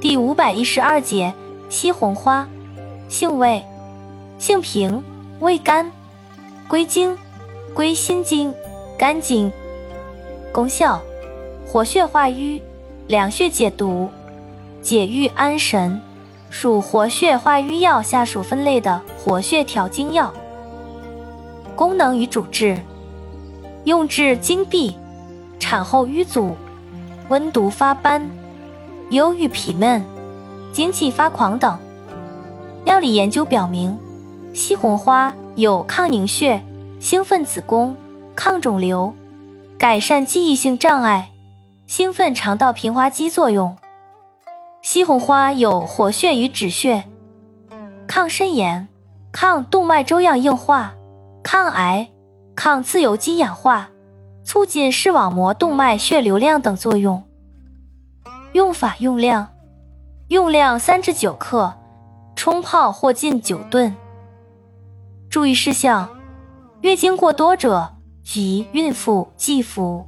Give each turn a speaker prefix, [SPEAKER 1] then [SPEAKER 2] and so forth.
[SPEAKER 1] 第五百一十二节西红花，性味，性平，味甘，归经，归心经、肝经。功效，活血化瘀，凉血解毒，解郁安神，属活血化瘀药下属分类的活血调经药。功能与主治，用治经闭、产后瘀阻、温毒发斑、忧郁脾闷、精气发狂等。药理研究表明，西红花有抗凝血、兴奋子宫、抗肿瘤、改善记忆性障碍、兴奋肠道平滑肌作用。西红花有活血与止血、抗肾炎、抗动脉粥样硬化。抗癌、抗自由基氧化、促进视网膜动脉血流量等作用。用法用量：用量三至九克，冲泡或浸九顿。注意事项：月经过多者及孕妇忌服。